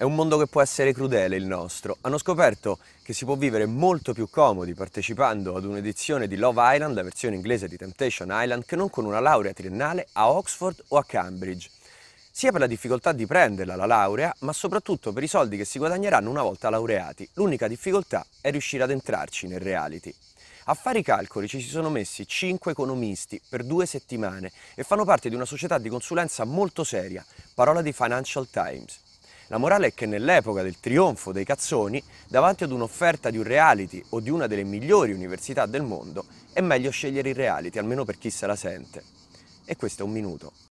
È un mondo che può essere crudele il nostro. Hanno scoperto che si può vivere molto più comodi partecipando ad un'edizione di Love Island, la versione inglese di Temptation Island, che non con una laurea triennale a Oxford o a Cambridge. Sia per la difficoltà di prenderla la laurea, ma soprattutto per i soldi che si guadagneranno una volta laureati. L'unica difficoltà è riuscire ad entrarci nel reality. A fare i calcoli ci si sono messi 5 economisti per due settimane e fanno parte di una società di consulenza molto seria, parola di Financial Times. La morale è che nell'epoca del trionfo dei cazzoni, davanti ad un'offerta di un reality o di una delle migliori università del mondo, è meglio scegliere il reality, almeno per chi se la sente. E questo è un minuto.